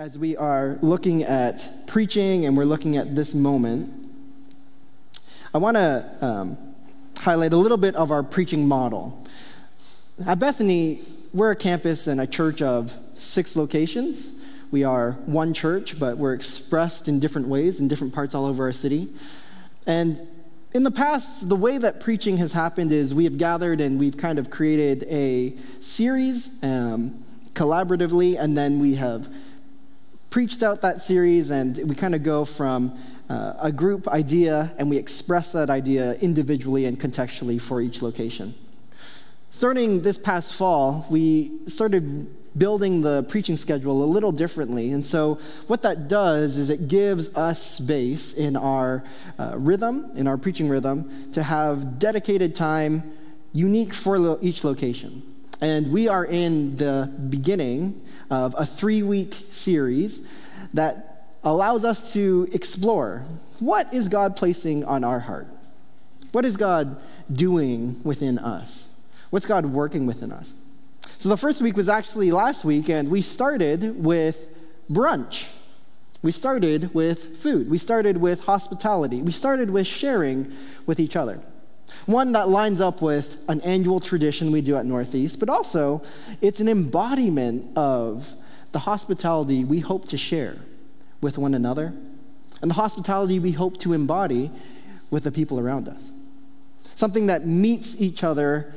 as we are looking at preaching and we're looking at this moment, I want to um, highlight a little bit of our preaching model. At Bethany, we're a campus and a church of six locations. We are one church, but we're expressed in different ways in different parts all over our city. And in the past, the way that preaching has happened is we have gathered and we've kind of created a series um, collaboratively, and then we have preached out that series, and we kind of go from uh, a group idea and we express that idea individually and contextually for each location. Starting this past fall, we started building the preaching schedule a little differently. And so, what that does is it gives us space in our uh, rhythm, in our preaching rhythm, to have dedicated time unique for lo- each location. And we are in the beginning of a three week series that allows us to explore what is God placing on our heart? What is God doing within us? What's God working within us? So the first week was actually last week, and we started with brunch. We started with food. We started with hospitality. We started with sharing with each other. One that lines up with an annual tradition we do at Northeast, but also it's an embodiment of the hospitality we hope to share with one another and the hospitality we hope to embody with the people around us. Something that meets each other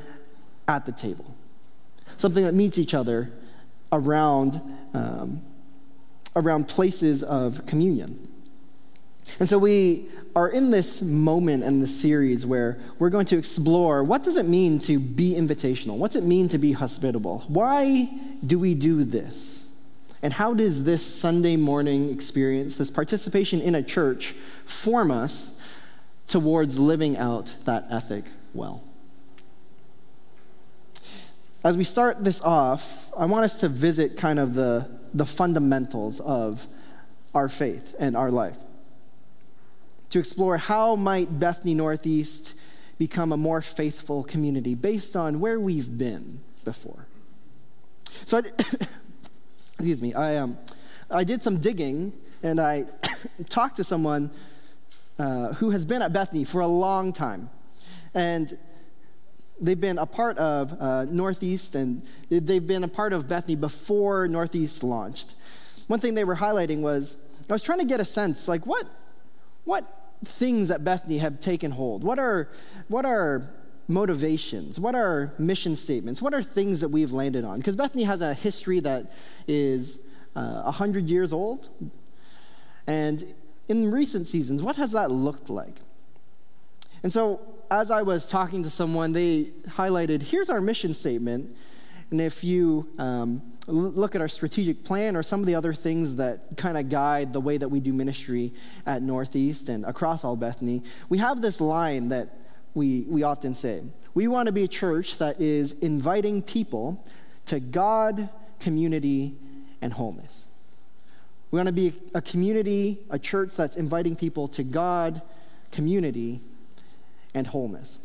at the table something that meets each other around, um, around places of communion. And so we are in this moment in the series where we're going to explore what does it mean to be invitational? What's it mean to be hospitable? Why do we do this? And how does this Sunday morning experience, this participation in a church, form us towards living out that ethic well? As we start this off, I want us to visit kind of the, the fundamentals of our faith and our life. To explore how might Bethany Northeast become a more faithful community based on where we've been before. So, I, excuse me, I, um, I did some digging and I talked to someone uh, who has been at Bethany for a long time. And they've been a part of uh, Northeast and they've been a part of Bethany before Northeast launched. One thing they were highlighting was I was trying to get a sense like what, what things at Bethany have taken hold? What are, what are motivations? What are mission statements? What are things that we've landed on? Because Bethany has a history that is uh, 100 years old. And in recent seasons, what has that looked like? And so as I was talking to someone, they highlighted here's our mission statement. And if you um, look at our strategic plan or some of the other things that kind of guide the way that we do ministry at Northeast and across all Bethany, we have this line that we, we often say. We want to be a church that is inviting people to God, community, and wholeness. We want to be a community, a church that's inviting people to God, community, and wholeness.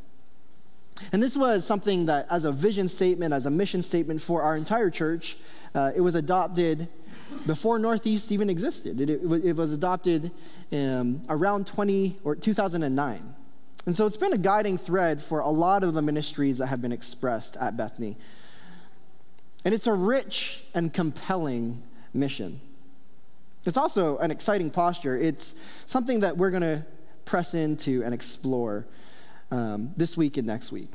And this was something that, as a vision statement, as a mission statement for our entire church, uh, it was adopted before Northeast even existed. It, it, it was adopted um, around 20 or 2009. And so it's been a guiding thread for a lot of the ministries that have been expressed at Bethany. And it's a rich and compelling mission. It's also an exciting posture. It's something that we're going to press into and explore um, this week and next week.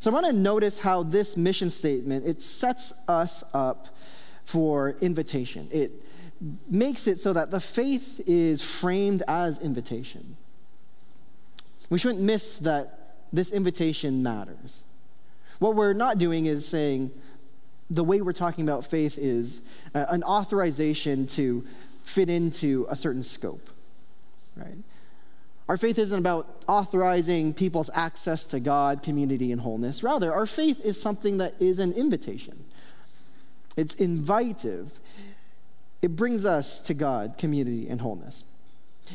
So I want to notice how this mission statement it sets us up for invitation. It makes it so that the faith is framed as invitation. We shouldn't miss that this invitation matters. What we're not doing is saying the way we're talking about faith is an authorization to fit into a certain scope, right? Our faith isn't about authorizing people's access to God, community, and wholeness. Rather, our faith is something that is an invitation, it's invitive. It brings us to God, community, and wholeness.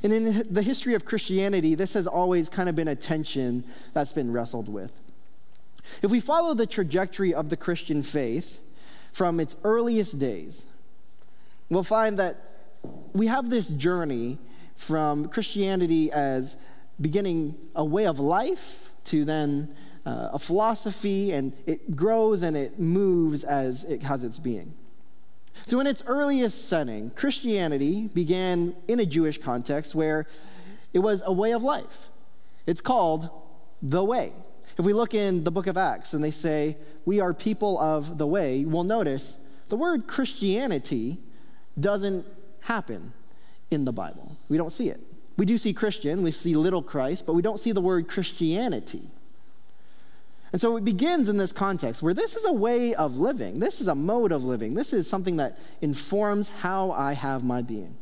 And in the history of Christianity, this has always kind of been a tension that's been wrestled with. If we follow the trajectory of the Christian faith from its earliest days, we'll find that we have this journey from Christianity as beginning a way of life to then uh, a philosophy, and it grows and it moves as it has its being. So, in its earliest setting, Christianity began in a Jewish context where it was a way of life. It's called the way. If we look in the book of Acts and they say, We are people of the way, we'll notice the word Christianity doesn't happen in the Bible. We don't see it. We do see Christian, we see little Christ, but we don't see the word Christianity. And so it begins in this context where this is a way of living, this is a mode of living, this is something that informs how I have my being.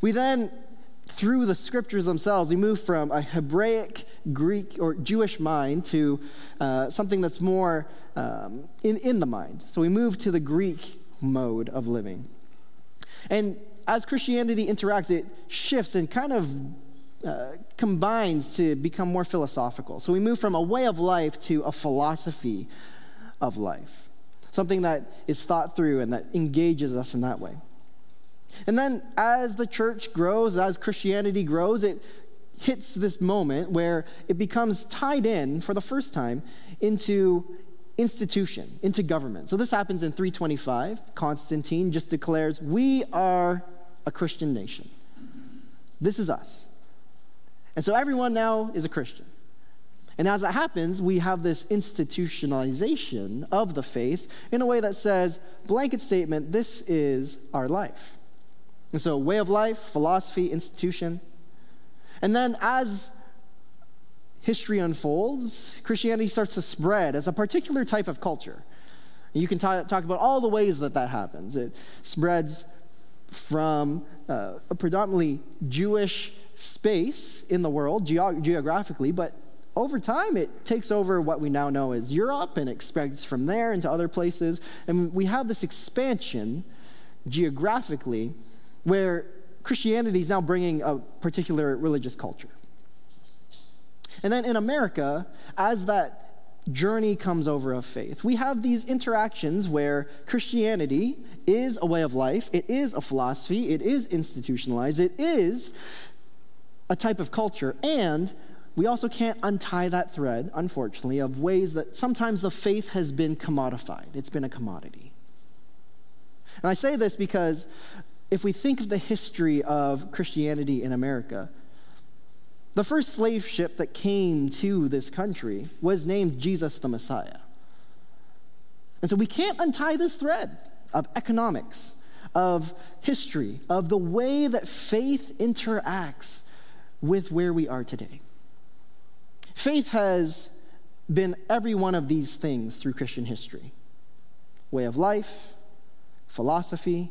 We then, through the scriptures themselves, we move from a Hebraic, Greek, or Jewish mind to uh, something that's more um, in, in the mind. So we move to the Greek mode of living. And as Christianity interacts, it shifts and kind of uh, combines to become more philosophical. So we move from a way of life to a philosophy of life, something that is thought through and that engages us in that way. And then as the church grows, as Christianity grows, it hits this moment where it becomes tied in for the first time into institution, into government. So this happens in 325. Constantine just declares, We are a Christian nation. This is us. And so everyone now is a Christian. And as that happens, we have this institutionalization of the faith in a way that says, blanket statement, this is our life. And so, way of life, philosophy, institution. And then as history unfolds, Christianity starts to spread as a particular type of culture. You can talk, talk about all the ways that that happens. It spreads from uh, a predominantly Jewish space in the world ge- geographically, but over time it takes over what we now know as Europe and expects from there into other places. And we have this expansion geographically where Christianity is now bringing a particular religious culture. And then in America, as that journey comes over of faith. We have these interactions where Christianity is a way of life, it is a philosophy, it is institutionalized, it is a type of culture, and we also can't untie that thread, unfortunately, of ways that sometimes the faith has been commodified. It's been a commodity. And I say this because if we think of the history of Christianity in America, the first slave ship that came to this country was named Jesus the Messiah. And so we can't untie this thread of economics, of history, of the way that faith interacts with where we are today. Faith has been every one of these things through Christian history way of life, philosophy,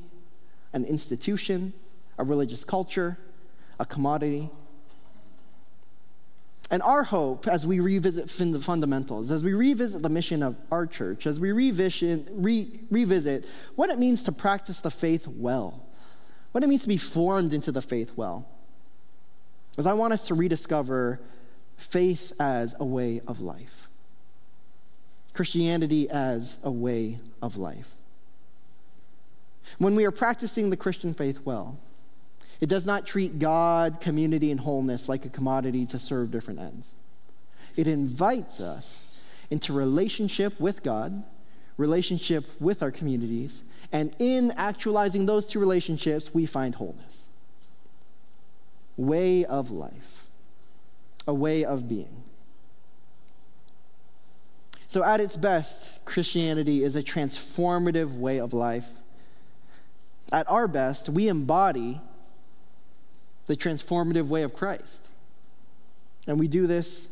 an institution, a religious culture, a commodity. And our hope as we revisit the fundamentals, as we revisit the mission of our church, as we revision, re, revisit what it means to practice the faith well, what it means to be formed into the faith well, is I want us to rediscover faith as a way of life, Christianity as a way of life. When we are practicing the Christian faith well, it does not treat God, community, and wholeness like a commodity to serve different ends. It invites us into relationship with God, relationship with our communities, and in actualizing those two relationships, we find wholeness. Way of life, a way of being. So, at its best, Christianity is a transformative way of life. At our best, we embody the transformative way of Christ. And we do this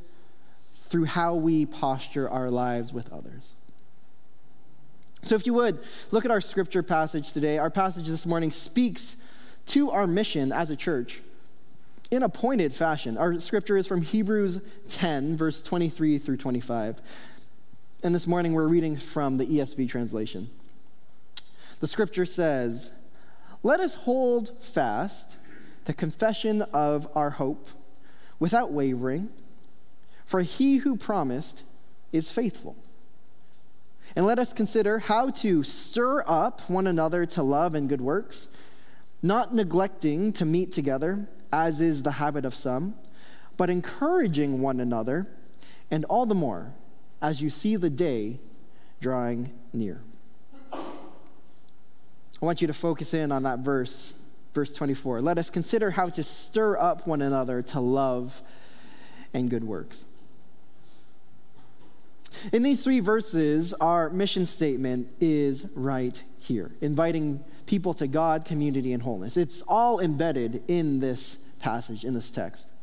through how we posture our lives with others. So, if you would, look at our scripture passage today. Our passage this morning speaks to our mission as a church in a pointed fashion. Our scripture is from Hebrews 10, verse 23 through 25. And this morning we're reading from the ESV translation. The scripture says, Let us hold fast the confession of our hope without wavering, for he who promised is faithful. And let us consider how to stir up one another to love and good works, not neglecting to meet together, as is the habit of some, but encouraging one another, and all the more as you see the day drawing near. I want you to focus in on that verse, verse 24. Let us consider how to stir up one another to love and good works. In these three verses, our mission statement is right here, inviting people to God, community, and wholeness. It's all embedded in this passage, in this text.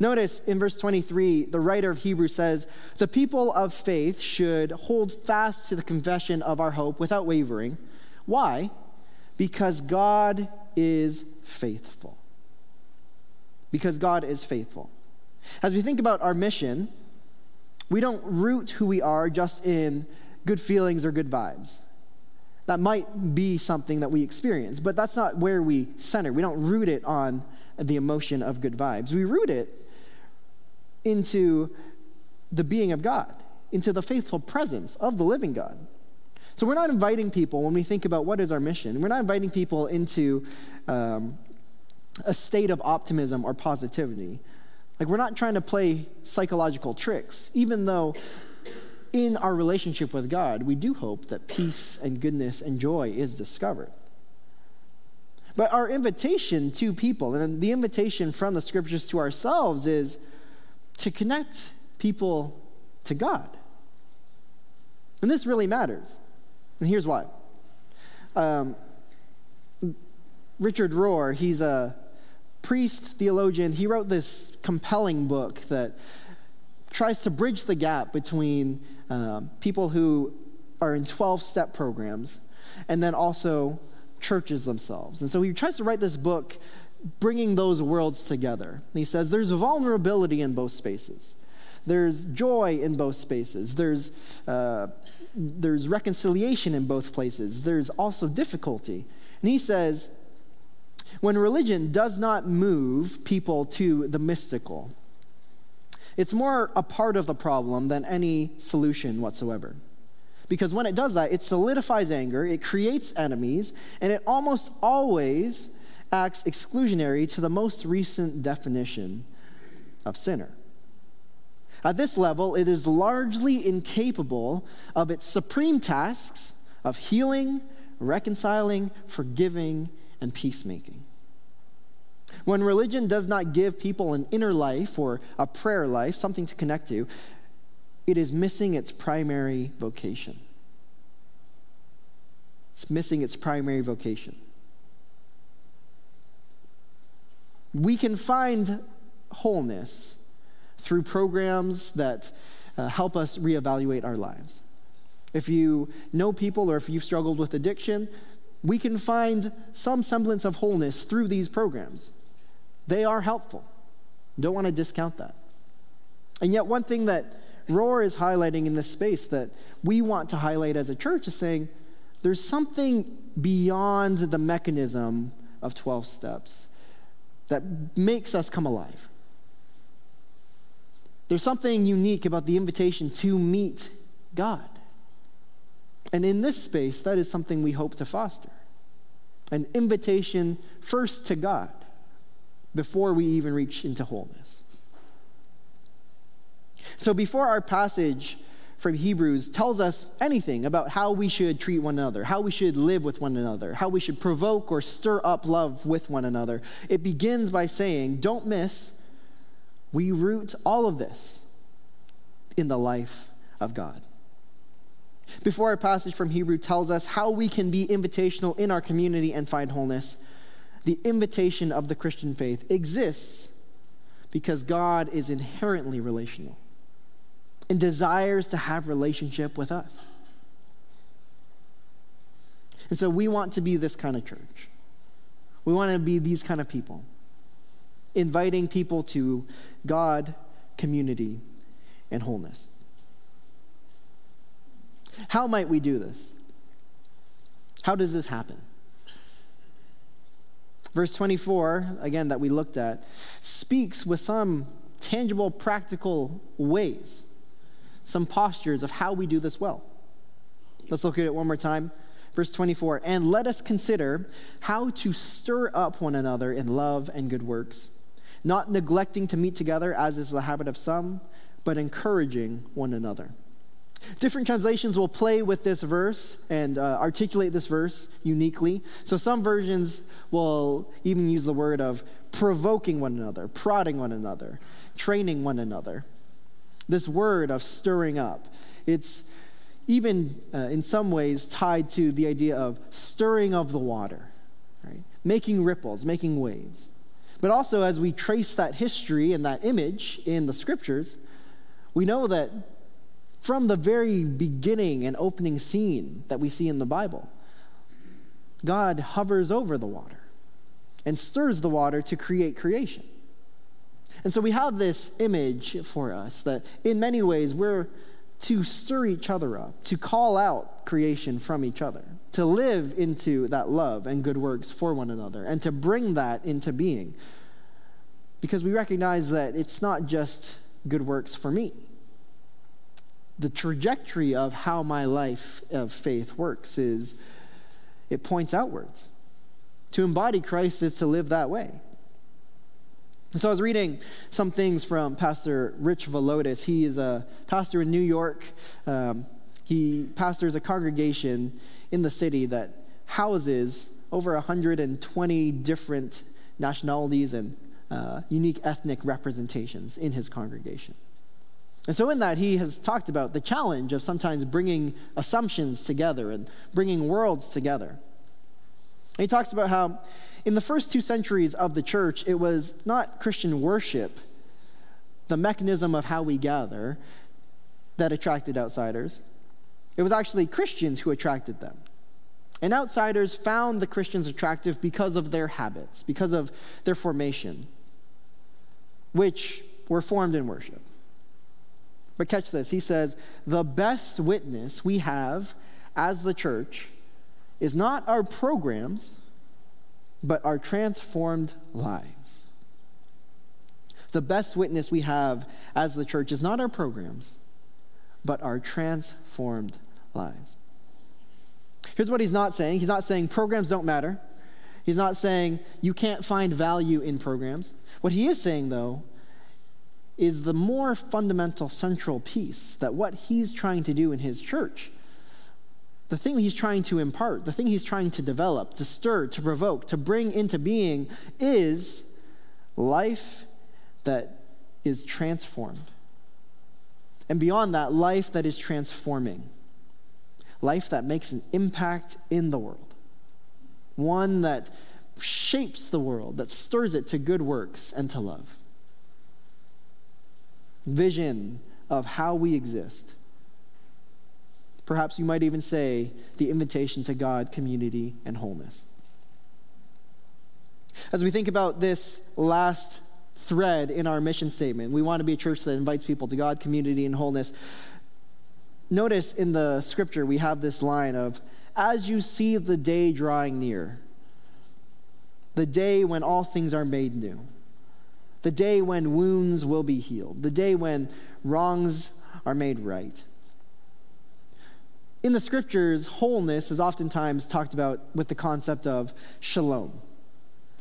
Notice in verse 23, the writer of Hebrews says, The people of faith should hold fast to the confession of our hope without wavering. Why? Because God is faithful. Because God is faithful. As we think about our mission, we don't root who we are just in good feelings or good vibes. That might be something that we experience, but that's not where we center. We don't root it on the emotion of good vibes. We root it into the being of God, into the faithful presence of the living God. So we're not inviting people when we think about what is our mission, we're not inviting people into um, a state of optimism or positivity. Like, we're not trying to play psychological tricks, even though in our relationship with God, we do hope that peace and goodness and joy is discovered. But our invitation to people, and the invitation from the scriptures to ourselves, is to connect people to God. And this really matters. And here's why. Um, Richard Rohr, he's a priest, theologian, he wrote this compelling book that tries to bridge the gap between uh, people who are in 12 step programs and then also churches themselves. And so he tries to write this book bringing those worlds together. He says there's vulnerability in both spaces, there's joy in both spaces, there's, uh, there's reconciliation in both places, there's also difficulty. And he says, when religion does not move people to the mystical, it's more a part of the problem than any solution whatsoever. Because when it does that, it solidifies anger, it creates enemies, and it almost always acts exclusionary to the most recent definition of sinner. At this level, it is largely incapable of its supreme tasks of healing, reconciling, forgiving, and peacemaking. When religion does not give people an inner life or a prayer life, something to connect to, it is missing its primary vocation. It's missing its primary vocation. We can find wholeness through programs that uh, help us reevaluate our lives. If you know people or if you've struggled with addiction, we can find some semblance of wholeness through these programs. They are helpful. Don't want to discount that. And yet, one thing that Rohr is highlighting in this space that we want to highlight as a church is saying there's something beyond the mechanism of 12 steps that makes us come alive. There's something unique about the invitation to meet God. And in this space, that is something we hope to foster an invitation first to God before we even reach into wholeness. So, before our passage from Hebrews tells us anything about how we should treat one another, how we should live with one another, how we should provoke or stir up love with one another, it begins by saying, Don't miss, we root all of this in the life of God. Before our passage from Hebrew tells us how we can be invitational in our community and find wholeness, the invitation of the Christian faith exists because God is inherently relational and desires to have relationship with us. And so we want to be this kind of church. We want to be these kind of people, inviting people to God, community, and wholeness. How might we do this? How does this happen? Verse 24, again, that we looked at, speaks with some tangible, practical ways, some postures of how we do this well. Let's look at it one more time. Verse 24, and let us consider how to stir up one another in love and good works, not neglecting to meet together, as is the habit of some, but encouraging one another. Different translations will play with this verse and uh, articulate this verse uniquely. So some versions will even use the word of provoking one another, prodding one another, training one another. This word of stirring up, it's even uh, in some ways tied to the idea of stirring of the water, right? Making ripples, making waves. But also, as we trace that history and that image in the scriptures, we know that from the very beginning and opening scene that we see in the Bible, God hovers over the water and stirs the water to create creation. And so we have this image for us that in many ways we're to stir each other up, to call out creation from each other, to live into that love and good works for one another, and to bring that into being. Because we recognize that it's not just good works for me. The trajectory of how my life of faith works is it points outwards. To embody Christ is to live that way. So I was reading some things from Pastor Rich Villodas. He is a pastor in New York. Um, he pastors a congregation in the city that houses over 120 different nationalities and uh, unique ethnic representations in his congregation. And so, in that, he has talked about the challenge of sometimes bringing assumptions together and bringing worlds together. And he talks about how in the first two centuries of the church, it was not Christian worship, the mechanism of how we gather, that attracted outsiders. It was actually Christians who attracted them. And outsiders found the Christians attractive because of their habits, because of their formation, which were formed in worship. But catch this he says, the best witness we have as the church is not our programs but our transformed lives. The best witness we have as the church is not our programs, but our transformed lives. Here's what he's not saying he's not saying programs don't matter. He's not saying you can't find value in programs. What he is saying, though, is the more fundamental central piece that what he's trying to do in his church the thing he's trying to impart, the thing he's trying to develop, to stir, to provoke, to bring into being is life that is transformed. And beyond that, life that is transforming, life that makes an impact in the world, one that shapes the world, that stirs it to good works and to love. Vision of how we exist Perhaps you might even say the invitation to God, community, and wholeness. As we think about this last thread in our mission statement, we want to be a church that invites people to God, community, and wholeness. Notice in the scripture we have this line of, as you see the day drawing near, the day when all things are made new, the day when wounds will be healed, the day when wrongs are made right. In the scriptures, wholeness is oftentimes talked about with the concept of shalom,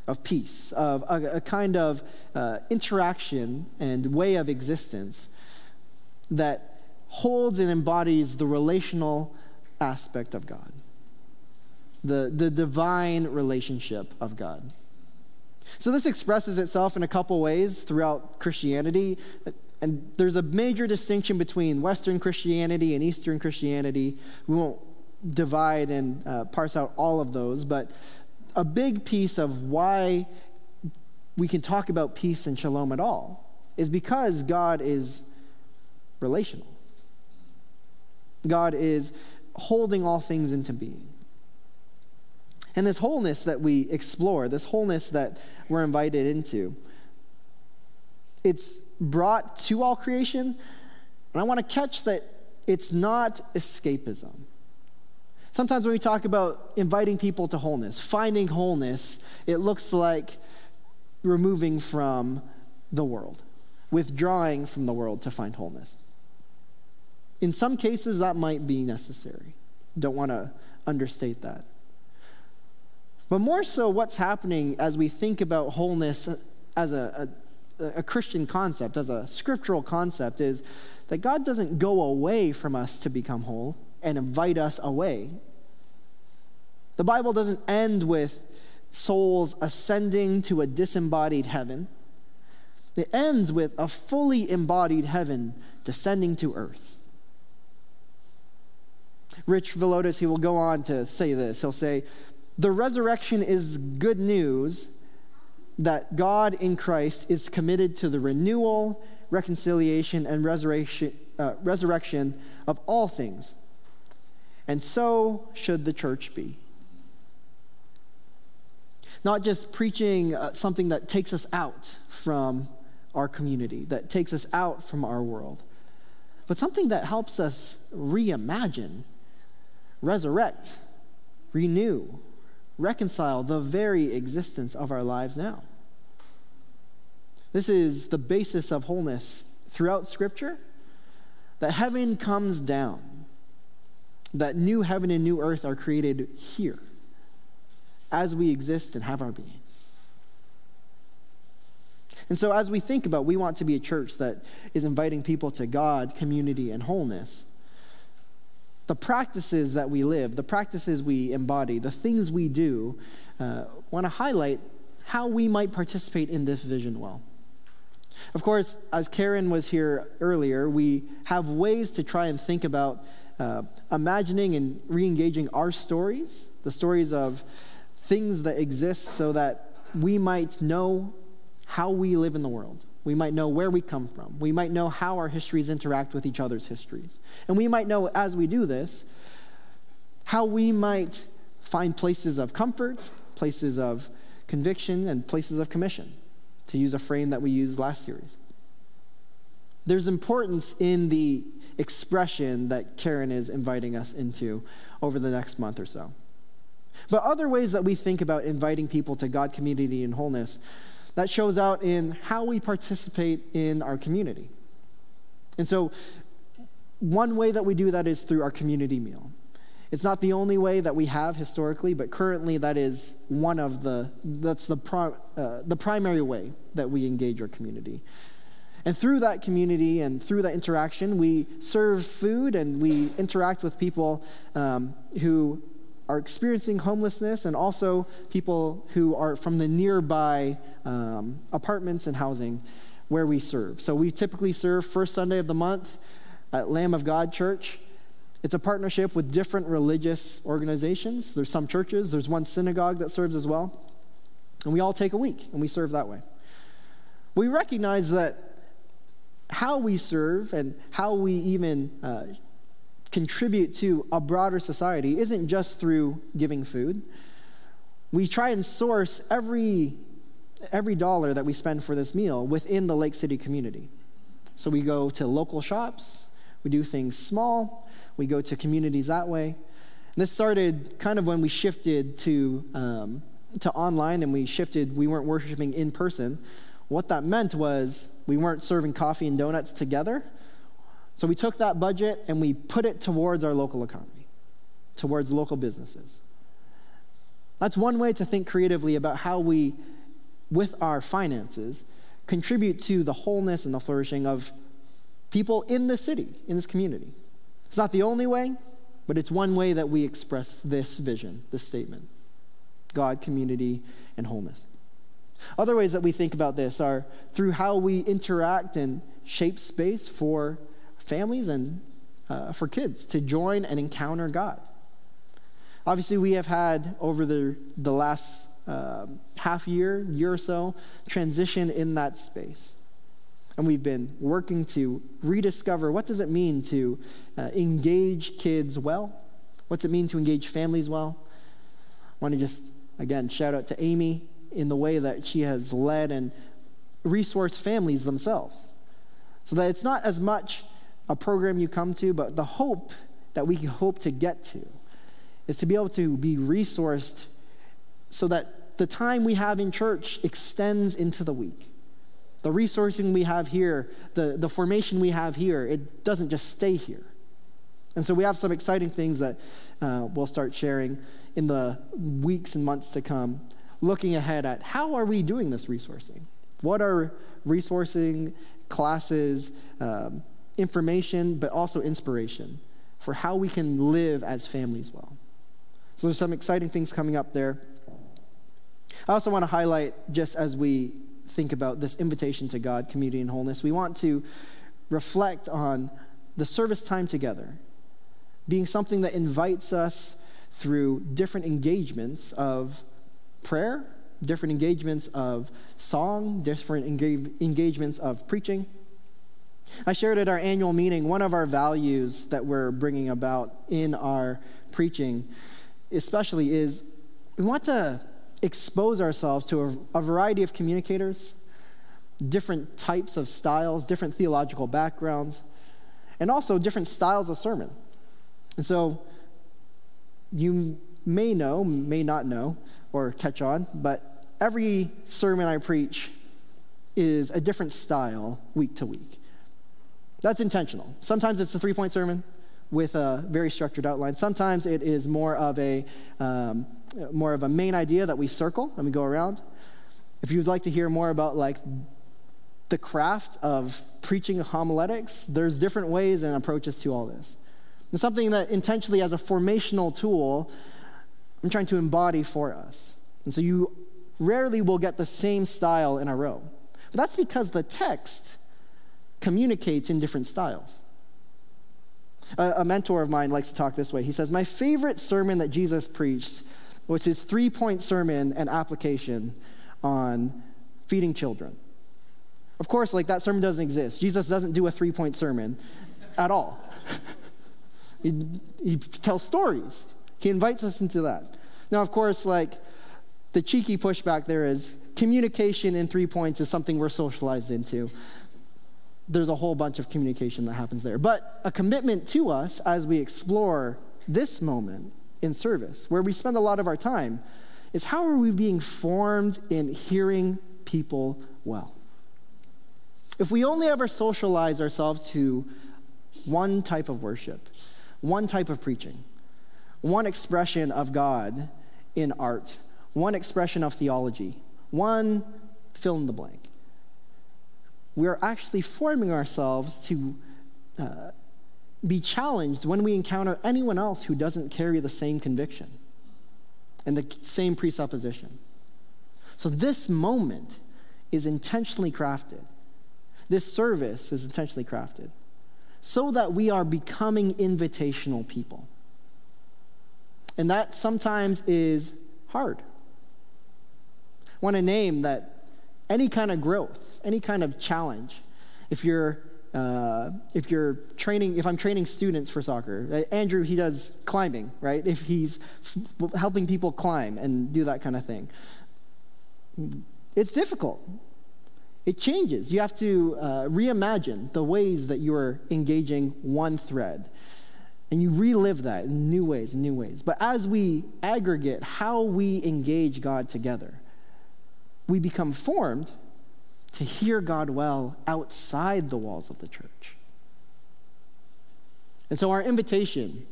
of peace, of a, a kind of uh, interaction and way of existence that holds and embodies the relational aspect of God, the, the divine relationship of God. So, this expresses itself in a couple ways throughout Christianity. And there's a major distinction between Western Christianity and Eastern Christianity. We won't divide and uh, parse out all of those, but a big piece of why we can talk about peace and shalom at all is because God is relational. God is holding all things into being. And this wholeness that we explore, this wholeness that we're invited into, it's brought to all creation. And I want to catch that it's not escapism. Sometimes when we talk about inviting people to wholeness, finding wholeness, it looks like removing from the world, withdrawing from the world to find wholeness. In some cases, that might be necessary. Don't want to understate that. But more so, what's happening as we think about wholeness as a, a, a Christian concept, as a scriptural concept, is that God doesn't go away from us to become whole and invite us away. The Bible doesn't end with souls ascending to a disembodied heaven. It ends with a fully embodied heaven descending to earth. Rich Villodas, he will go on to say this. He'll say, The resurrection is good news that God in Christ is committed to the renewal, reconciliation, and resurrection, uh, resurrection of all things. And so should the church be. Not just preaching uh, something that takes us out from our community, that takes us out from our world, but something that helps us reimagine, resurrect, renew, reconcile the very existence of our lives now. This is the basis of wholeness throughout Scripture that heaven comes down, that new heaven and new earth are created here as we exist and have our being. And so, as we think about, we want to be a church that is inviting people to God, community, and wholeness. The practices that we live, the practices we embody, the things we do, uh, want to highlight how we might participate in this vision well. Of course, as Karen was here earlier, we have ways to try and think about uh, imagining and re engaging our stories, the stories of things that exist so that we might know how we live in the world. We might know where we come from. We might know how our histories interact with each other's histories. And we might know, as we do this, how we might find places of comfort, places of conviction, and places of commission to use a frame that we used last series. There's importance in the expression that Karen is inviting us into over the next month or so. But other ways that we think about inviting people to God, community, and wholeness, that shows out in how we participate in our community. And so, one way that we do that is through our community meal. It's not the only way that we have historically, but currently that is one of the, that's the, pro, uh, the primary way that we engage our community. And through that community and through that interaction, we serve food and we interact with people um, who are experiencing homelessness and also people who are from the nearby um, apartments and housing where we serve. So we typically serve first Sunday of the month at Lamb of God Church. It's a partnership with different religious organizations. There's some churches, there's one synagogue that serves as well. And we all take a week and we serve that way. We recognize that how we serve and how we even uh, contribute to a broader society isn't just through giving food. We try and source every, every dollar that we spend for this meal within the Lake City community. So we go to local shops, we do things small, we go to communities that way. And this started kind of when we shifted to, um, to online and we shifted, we weren't worshiping in person. What that meant was we weren't serving coffee and donuts together. So we took that budget and we put it towards our local economy, towards local businesses. That's one way to think creatively about how we, with our finances, contribute to the wholeness and the flourishing of people in this city, in this community. It's not the only way, but it's one way that we express this vision, this statement God, community, and wholeness. Other ways that we think about this are through how we interact and shape space for families and uh, for kids to join and encounter God. Obviously, we have had over the, the last uh, half year, year or so, transition in that space. And we've been working to rediscover what does it mean to uh, engage kids well? What's it mean to engage families well? I want to just, again, shout out to Amy in the way that she has led and resourced families themselves. So that it's not as much a program you come to, but the hope that we hope to get to is to be able to be resourced so that the time we have in church extends into the week. The resourcing we have here, the, the formation we have here, it doesn't just stay here. And so we have some exciting things that uh, we'll start sharing in the weeks and months to come, looking ahead at how are we doing this resourcing? What are resourcing classes, um, information, but also inspiration for how we can live as families well? So there's some exciting things coming up there. I also want to highlight, just as we think about this invitation to God, community, and wholeness, we want to reflect on the service time together being something that invites us through different engagements of prayer, different engagements of song, different engage- engagements of preaching. I shared at our annual meeting one of our values that we're bringing about in our preaching, especially, is we want to expose ourselves to a, a variety of communicators, different types of styles, different theological backgrounds, and also different styles of sermon. And so you may know, may not know, or catch on, but every sermon I preach is a different style week to week. That's intentional. Sometimes it's a three point sermon with a very structured outline. Sometimes it is more of a um, more of a main idea that we circle and we go around. If you'd like to hear more about like the craft of preaching homiletics, there's different ways and approaches to all this. And something that intentionally, as a formational tool, I'm trying to embody for us. And so you rarely will get the same style in a row. But that's because the text communicates in different styles. A, a, mentor of mine likes to talk this way. He says, My favorite sermon that Jesus preached was his three point sermon and application on feeding children. Of course, like that sermon doesn't exist. Jesus doesn't do a three point sermon at all. He, he tells stories. He invites us into that. Now, of course, like the cheeky pushback there is communication in three points is something we're socialized into. There's a whole bunch of communication that happens there. But a commitment to us as we explore this moment in service, where we spend a lot of our time, is how are we being formed in hearing people well? If we only ever socialize ourselves to one type of worship, one type of preaching, one expression of God in art, one expression of theology, one fill in the blank. We're actually forming ourselves to uh, be challenged when we encounter anyone else who doesn't carry the same conviction and the same presupposition. So, this moment is intentionally crafted. This service is intentionally crafted so that we are becoming invitational people. And that sometimes is hard. I want to name that any kind of growth, any kind of challenge, if you're uh, if you're training, if I'm training students for soccer, Andrew, he does climbing, right? If he's helping people climb and do that kind of thing, it's difficult it changes. You have to uh, reimagine the ways that you're engaging one thread. And you relive that in new ways, new ways. But as we aggregate how we engage God together, we become formed to hear God well outside the walls of the church. And so, our invitation,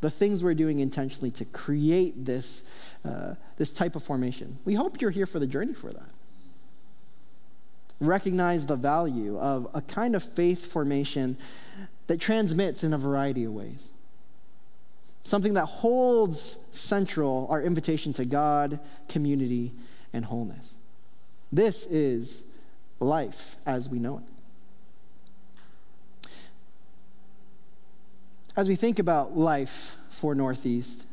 the things we're doing intentionally to create this, uh, this type of formation, we hope you're here for the journey for that recognize the value of a kind of faith formation that transmits in a variety of ways. Something that holds central our invitation to God, community, and wholeness. This is life as we know it. As we think about life for Northeast,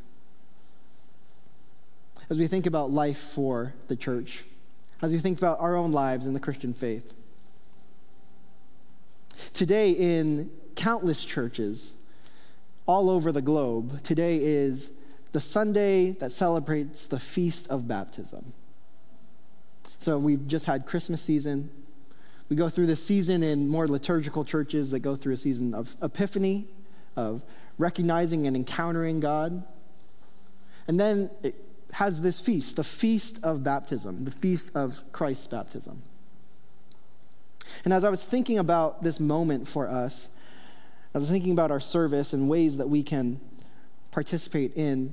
as we think about life for the church, as we think about our own lives in the Christian faith. Today, in countless churches all over the globe, today is the Sunday that celebrates the feast of baptism. So we've just had Christmas season. We go through this season in more liturgical churches that go through a season of epiphany, of recognizing and encountering God. And then it has this feast, the feast of baptism, the feast of Christ's baptism. And as I was thinking about this moment for us, I was thinking about our service and ways that we can participate in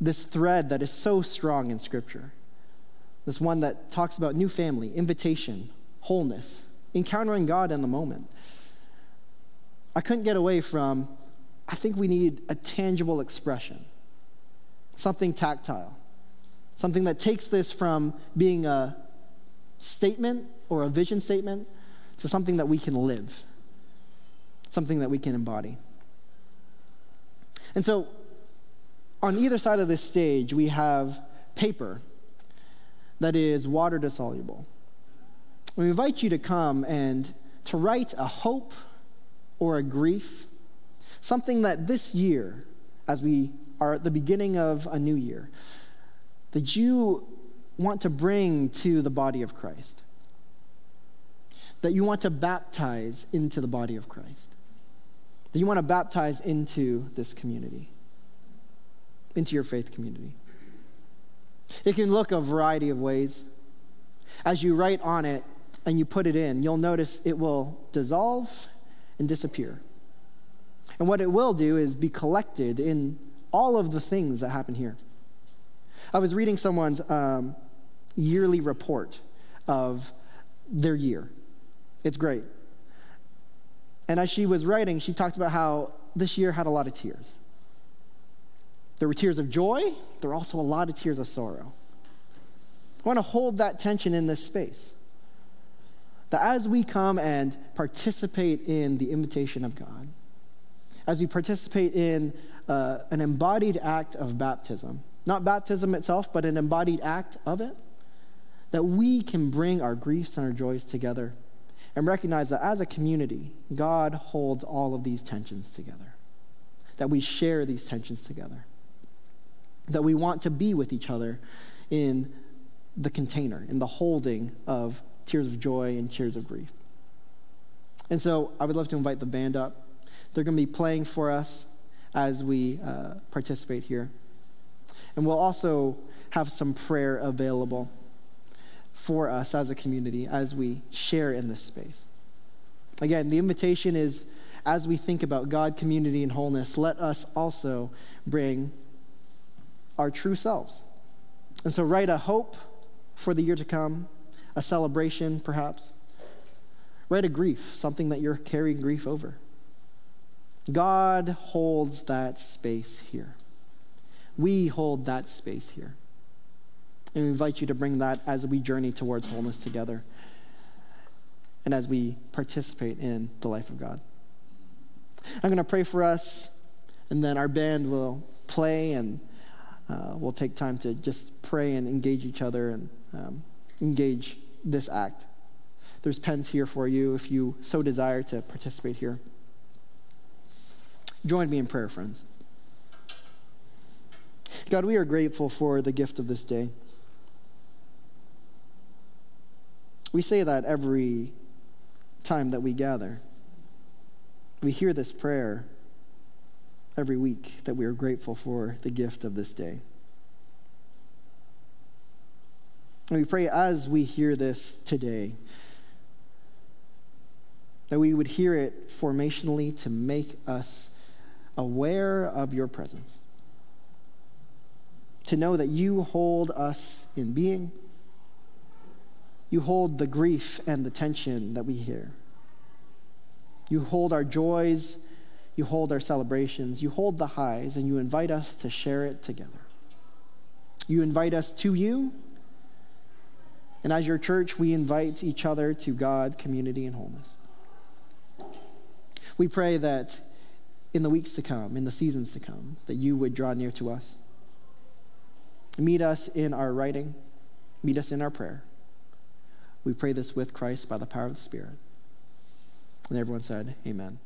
this thread that is so strong in Scripture. This one that talks about new family, invitation, wholeness, encountering God in the moment. I couldn't get away from, I think we need a tangible expression, something tactile, something that takes this from being a statement or a vision statement to something that we can live, something that we can embody. And so, on either side of this stage, we have paper that is water dissoluble. We invite you to come and to write a hope or a grief, something that this year, as we are at the beginning of a new year, that you want to bring to the body of Christ, that you want to baptize into the body of Christ, that you want to baptize into this community, into your faith community. It can look a variety of ways. As you write on it and you put it in, you'll notice it will dissolve and disappear. And what it will do is be collected in all of the things that happen here. I was reading someone's um, yearly report of their year. It's great. And as she was writing, she talked about how this year had a lot of tears. There were tears of joy, there were also a lot of tears of sorrow. I want to hold that tension in this space. That as we come and participate in the invitation of God, as we participate in uh, an embodied act of baptism, not baptism itself, but an embodied act of it, that we can bring our griefs and our joys together and recognize that as a community, God holds all of these tensions together, that we share these tensions together, that we want to be with each other in the container, in the holding of tears of joy and tears of grief. And so I would love to invite the band up. They're going to be playing for us as we uh, participate here. And we'll also have some prayer available for us as a community as we share in this space. Again, the invitation is as we think about God, community, and wholeness, let us also bring our true selves. And so, write a hope for the year to come, a celebration perhaps. Write a grief, something that you're carrying grief over. God holds that space here. We hold that space here. And we invite you to bring that as we journey towards wholeness together and as we participate in the life of God. I'm going to pray for us, and then our band will play, and uh, we'll take time to just pray and engage each other and um, engage this act. There's pens here for you if you so desire to participate here. Join me in prayer, friends. God, we are grateful for the gift of this day. We say that every time that we gather. We hear this prayer every week that we are grateful for the gift of this day. And we pray as we hear this today that we would hear it formationally to make us aware of your presence, to know that you hold us in being you hold the grief and the tension that we hear. You hold our joys, you hold our celebrations, you hold the highs, and you invite us to share it together. You invite us to you, and as your church, we invite each other to God, community, and wholeness. We pray that in the weeks to come, in the seasons to come, that you would draw near to us. Meet us in our writing, meet us in our prayer. We pray this with Christ by the power of the Spirit. And everyone said, Amen.